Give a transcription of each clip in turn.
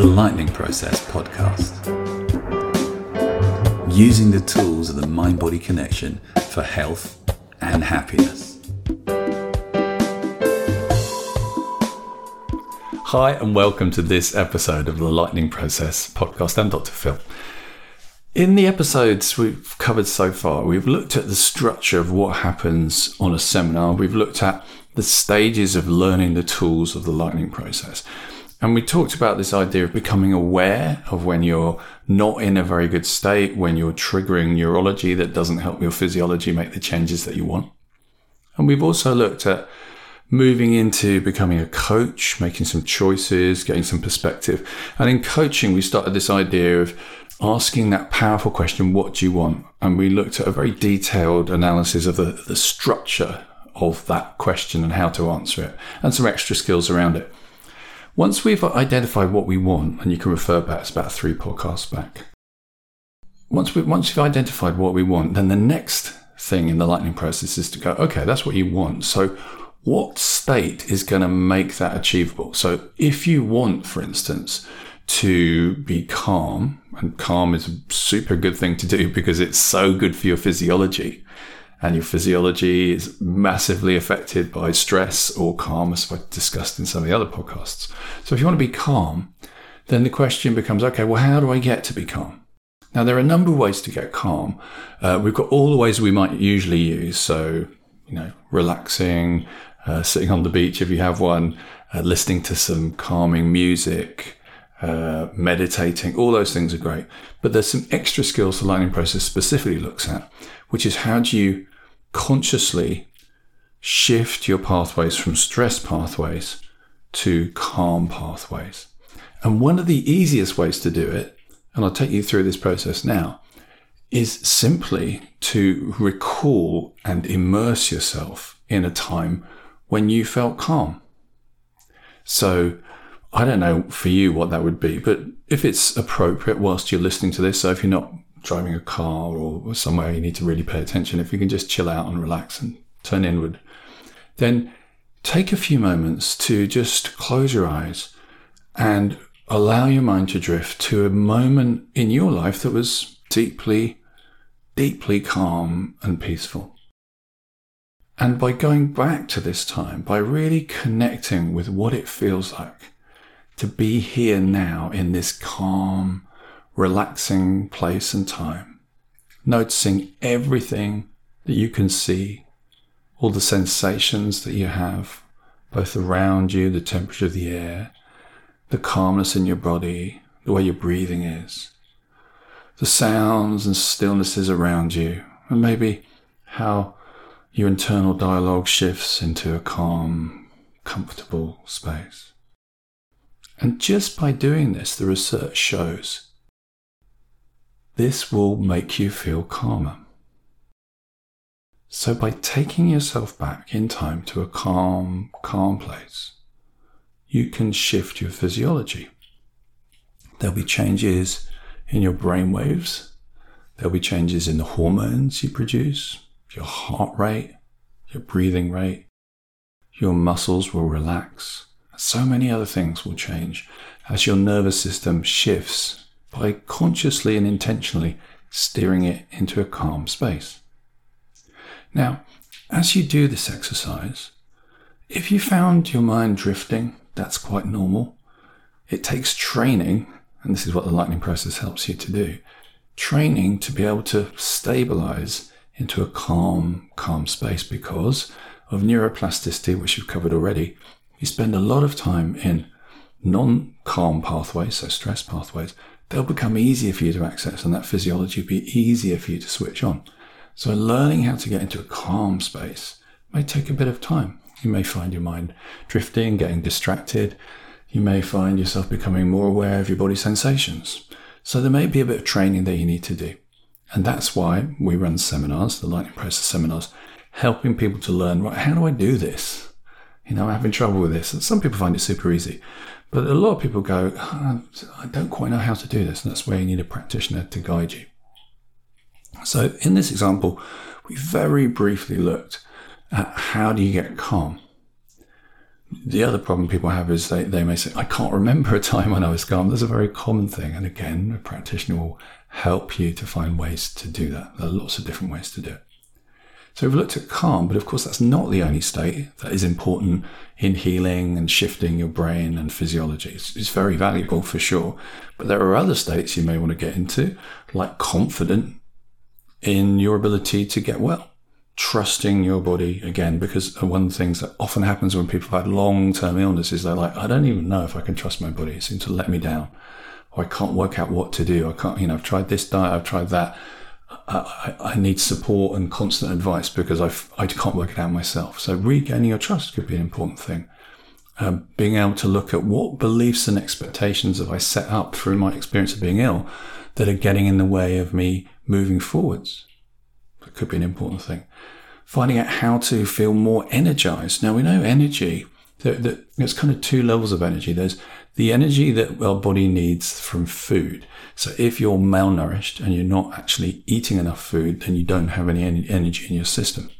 the Lightning Process podcast. Using the tools of the mind body connection for health and happiness. Hi, and welcome to this episode of the Lightning Process podcast. I'm Dr. Phil. In the episodes we've covered so far, we've looked at the structure of what happens on a seminar. We've looked at the stages of learning the tools of the lightning process. And we talked about this idea of becoming aware of when you're not in a very good state, when you're triggering neurology that doesn't help your physiology make the changes that you want. And we've also looked at moving into becoming a coach, making some choices, getting some perspective. And in coaching, we started this idea of asking that powerful question, what do you want? And we looked at a very detailed analysis of the, the structure of that question and how to answer it and some extra skills around it. Once we've identified what we want, and you can refer back, it's about three podcasts back. Once, we, once you've identified what we want, then the next thing in the lightning process is to go, okay, that's what you want. So what state is going to make that achievable? So if you want, for instance, to be calm, and calm is a super good thing to do because it's so good for your physiology and your physiology is massively affected by stress or calm, as I discussed in some of the other podcasts. So if you want to be calm, then the question becomes, okay, well, how do I get to be calm? Now, there are a number of ways to get calm. Uh, we've got all the ways we might usually use. So, you know, relaxing, uh, sitting on the beach if you have one, uh, listening to some calming music, uh, meditating, all those things are great. But there's some extra skills the lightning process specifically looks at, which is how do you consciously shift your pathways from stress pathways to calm pathways. And one of the easiest ways to do it, and I'll take you through this process now, is simply to recall and immerse yourself in a time when you felt calm. So I don't know for you what that would be, but if it's appropriate whilst you're listening to this, so if you're not driving a car or somewhere you need to really pay attention, if you can just chill out and relax and turn inward, then take a few moments to just close your eyes and allow your mind to drift to a moment in your life that was deeply, deeply calm and peaceful. And by going back to this time, by really connecting with what it feels like to be here now in this calm, relaxing place and time, noticing everything that you can see, all the sensations that you have, both around you, the temperature of the air, the calmness in your body, the way your breathing is, the sounds and stillnesses around you, and maybe how your internal dialogue shifts into a calm, comfortable space. And just by doing this, the research shows this will make you feel calmer. So, by taking yourself back in time to a calm, calm place, you can shift your physiology. There'll be changes in your brain waves. There'll be changes in the hormones you produce, your heart rate, your breathing rate. Your muscles will relax. So many other things will change as your nervous system shifts by consciously and intentionally steering it into a calm space. Now, as you do this exercise, if you found your mind drifting, that's quite normal. It takes training, and this is what the lightning process helps you to do training to be able to stabilize into a calm, calm space because of neuroplasticity, which you've covered already. You spend a lot of time in non calm pathways, so stress pathways, they'll become easier for you to access and that physiology will be easier for you to switch on. So learning how to get into a calm space may take a bit of time. You may find your mind drifting, getting distracted. You may find yourself becoming more aware of your body sensations. So there may be a bit of training that you need to do. And that's why we run seminars, the lightning process seminars, helping people to learn, right, how do I do this? You know, I'm having trouble with this. And some people find it super easy. But a lot of people go, oh, I don't quite know how to do this. And that's where you need a practitioner to guide you. So in this example, we very briefly looked at how do you get calm. the other problem people have is they, they may say, I can't remember a time when I was calm. That's a very common thing. And again, a practitioner will help you to find ways to do that. There are lots of different ways to do it. So we've looked at calm, but of course that's not the only state that is important in healing and shifting your brain and physiology. It's, it's very valuable for sure. But there are other states you may want to get into, like confident in your ability to get well trusting your body again, because one of the things that often happens when people have had long term illness is they're like, I don't even know if I can trust my body. It seems to let me down. Or I can't work out what to do. I can't, you know, I've tried this diet, I've tried that. I, I, need support and constant advice because I've, I can't work it out myself. So regaining your trust could be an important thing. Um, being able to look at what beliefs and expectations have I set up through my experience of being ill that are getting in the way of me moving forwards. That could be an important thing finding out how to feel more energized. Now we know energy, that, there's kind of two levels of energy. There's the energy that our body needs from food. So if you're malnourished and you're not actually eating enough food, then you don't have any energy in your system.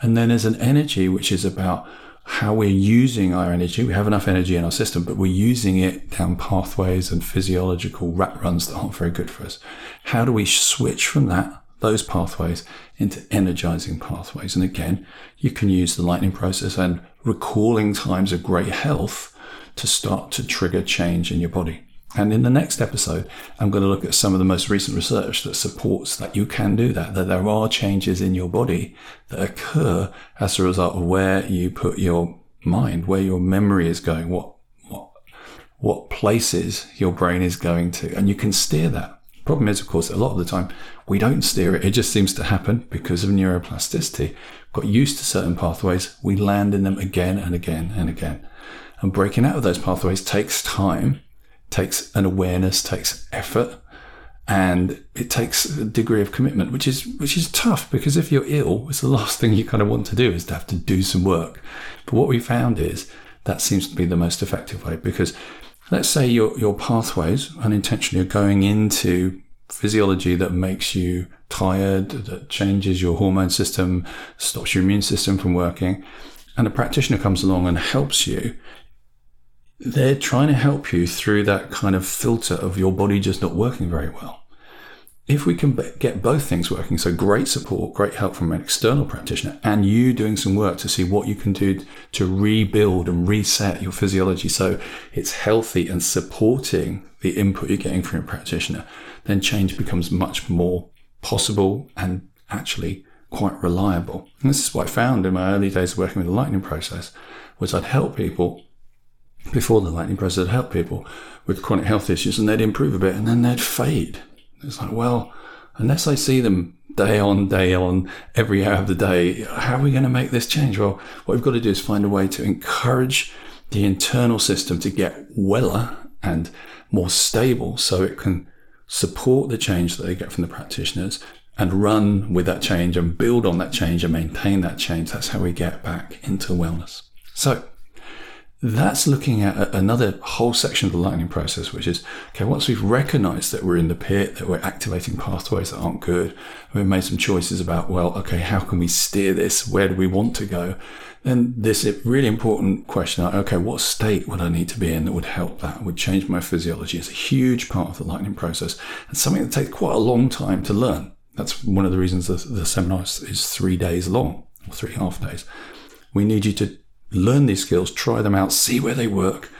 And then there's an energy which is about how we're using our energy. We have enough energy in our system, but we're using it down pathways and physiological rat runs that aren't very good for us. How do we switch from that those pathways into energizing pathways. And again, you can use the lightning process and recalling times of great health to start to trigger change in your body. And in the next episode, I'm going to look at some of the most recent research that supports that you can do that, that there are changes in your body that occur as a result of where you put your mind, where your memory is going, what, what, what places your brain is going to. And you can steer that. Problem is, of course, a lot of the time we don't steer it. It just seems to happen because of neuroplasticity. Got used to certain pathways, we land in them again and again and again. And breaking out of those pathways takes time, takes an awareness, takes effort, and it takes a degree of commitment, which is which is tough because if you're ill, it's the last thing you kind of want to do is to have to do some work. But what we found is that seems to be the most effective way because let's say your, your pathways unintentionally are going into physiology that makes you tired, that changes your hormone system, stops your immune system from working, and a practitioner comes along and helps you, they're trying to help you through that kind of filter of your body just not working very well if we can get both things working, so great support, great help from an external practitioner, and you doing some work to see what you can do to rebuild and reset your physiology so it's healthy and supporting the input you're getting from your practitioner, then change becomes much more possible and actually quite reliable. And this is what I found in my early days working with the lightning process, was I'd help people before the lightning process, I'd help people with chronic health issues and they'd improve a bit and then they'd fade it's like, well, unless I see them day on, day on, every hour of the day, how are we going to make this change? Well, what we've got to do is find a way to encourage the internal system to get weller and more stable so it can support the change that they get from the practitioners and run with that change and build on that change and maintain that change. That's how we get back into wellness. So that's looking at another whole section of the lightning process, which is okay, once we've recognized that we're in the pit, that we're activating pathways that aren't good, we've made some choices about, well, okay, how can we steer this? Where do we want to go? Then this really important question, okay, what state would I need to be in that would help that, would change my physiology? It's a huge part of the lightning process and something that takes quite a long time to learn. That's one of the reasons the, the seminar is three days long, or three half days. We need you to learn these skills, try them out, see where they work.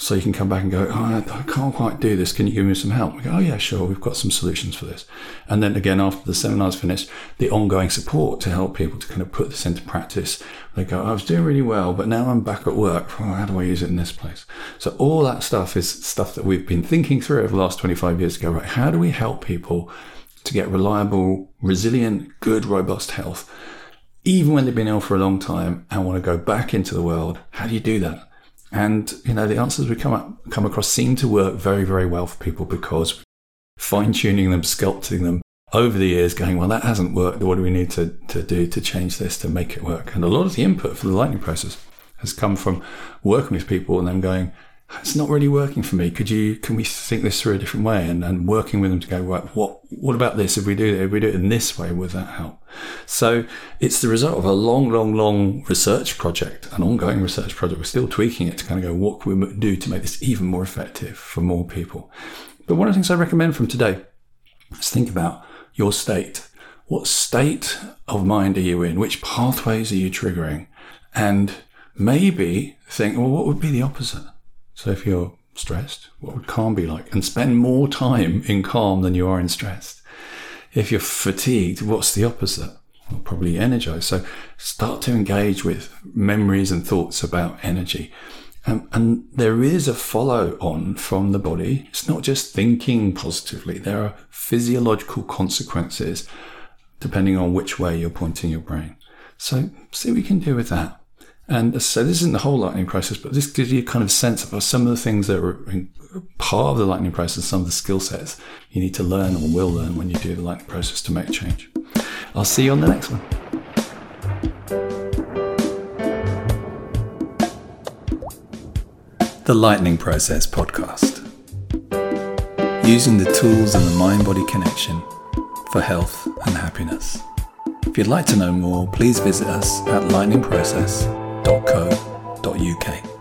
So you can come back and go, oh, I can't quite do this. Can you give me some help? We go, oh yeah, sure. We've got some solutions for this. And then again, after the seminar's finished, the ongoing support to help people to kind of put this into practice. They go, I was doing really well, but now I'm back at work. Well, how do I use it in this place? So all that stuff is stuff that we've been thinking through over the last 25 years ago, right? How do we help people to get reliable, resilient, good, robust health? Even when they've been ill for a long time and want to go back into the world, how do you do that? And you know, the answers we come up come across seem to work very, very well for people because fine tuning them, sculpting them over the years, going, well, that hasn't worked. What do we need to, to do to change this to make it work? And a lot of the input for the lightning process has come from working with people and then going, it's not really working for me. Could you, can we think this through a different way? And, and working with them to go, right, what, what about this? If we do it, if we do it in this way, would that help? So it's the result of a long, long, long research project, an ongoing research project. We're still tweaking it to kind of go, what can we do to make this even more effective for more people? But one of the things I recommend from today is think about your state. What state of mind are you in? Which pathways are you triggering? And maybe think, well, what would be the opposite? So if you're stressed, what would calm be like? And spend more time in calm than you are in stressed. If you're fatigued, what's the opposite? Well, probably energized. So start to engage with memories and thoughts about energy. Um, and there is a follow on from the body. It's not just thinking positively. There are physiological consequences depending on which way you're pointing your brain. So see what you can do with that. And so this isn't the whole lightning process, but this gives you a kind of sense of some of the things that are part of the lightning process, some of the skill sets you need to learn or will learn when you do the lightning process to make change. I'll see you on the next one. The Lightning Process Podcast. Using the tools and the mind body connection for health and happiness. If you'd like to know more, please visit us at lightningprocess.co.uk.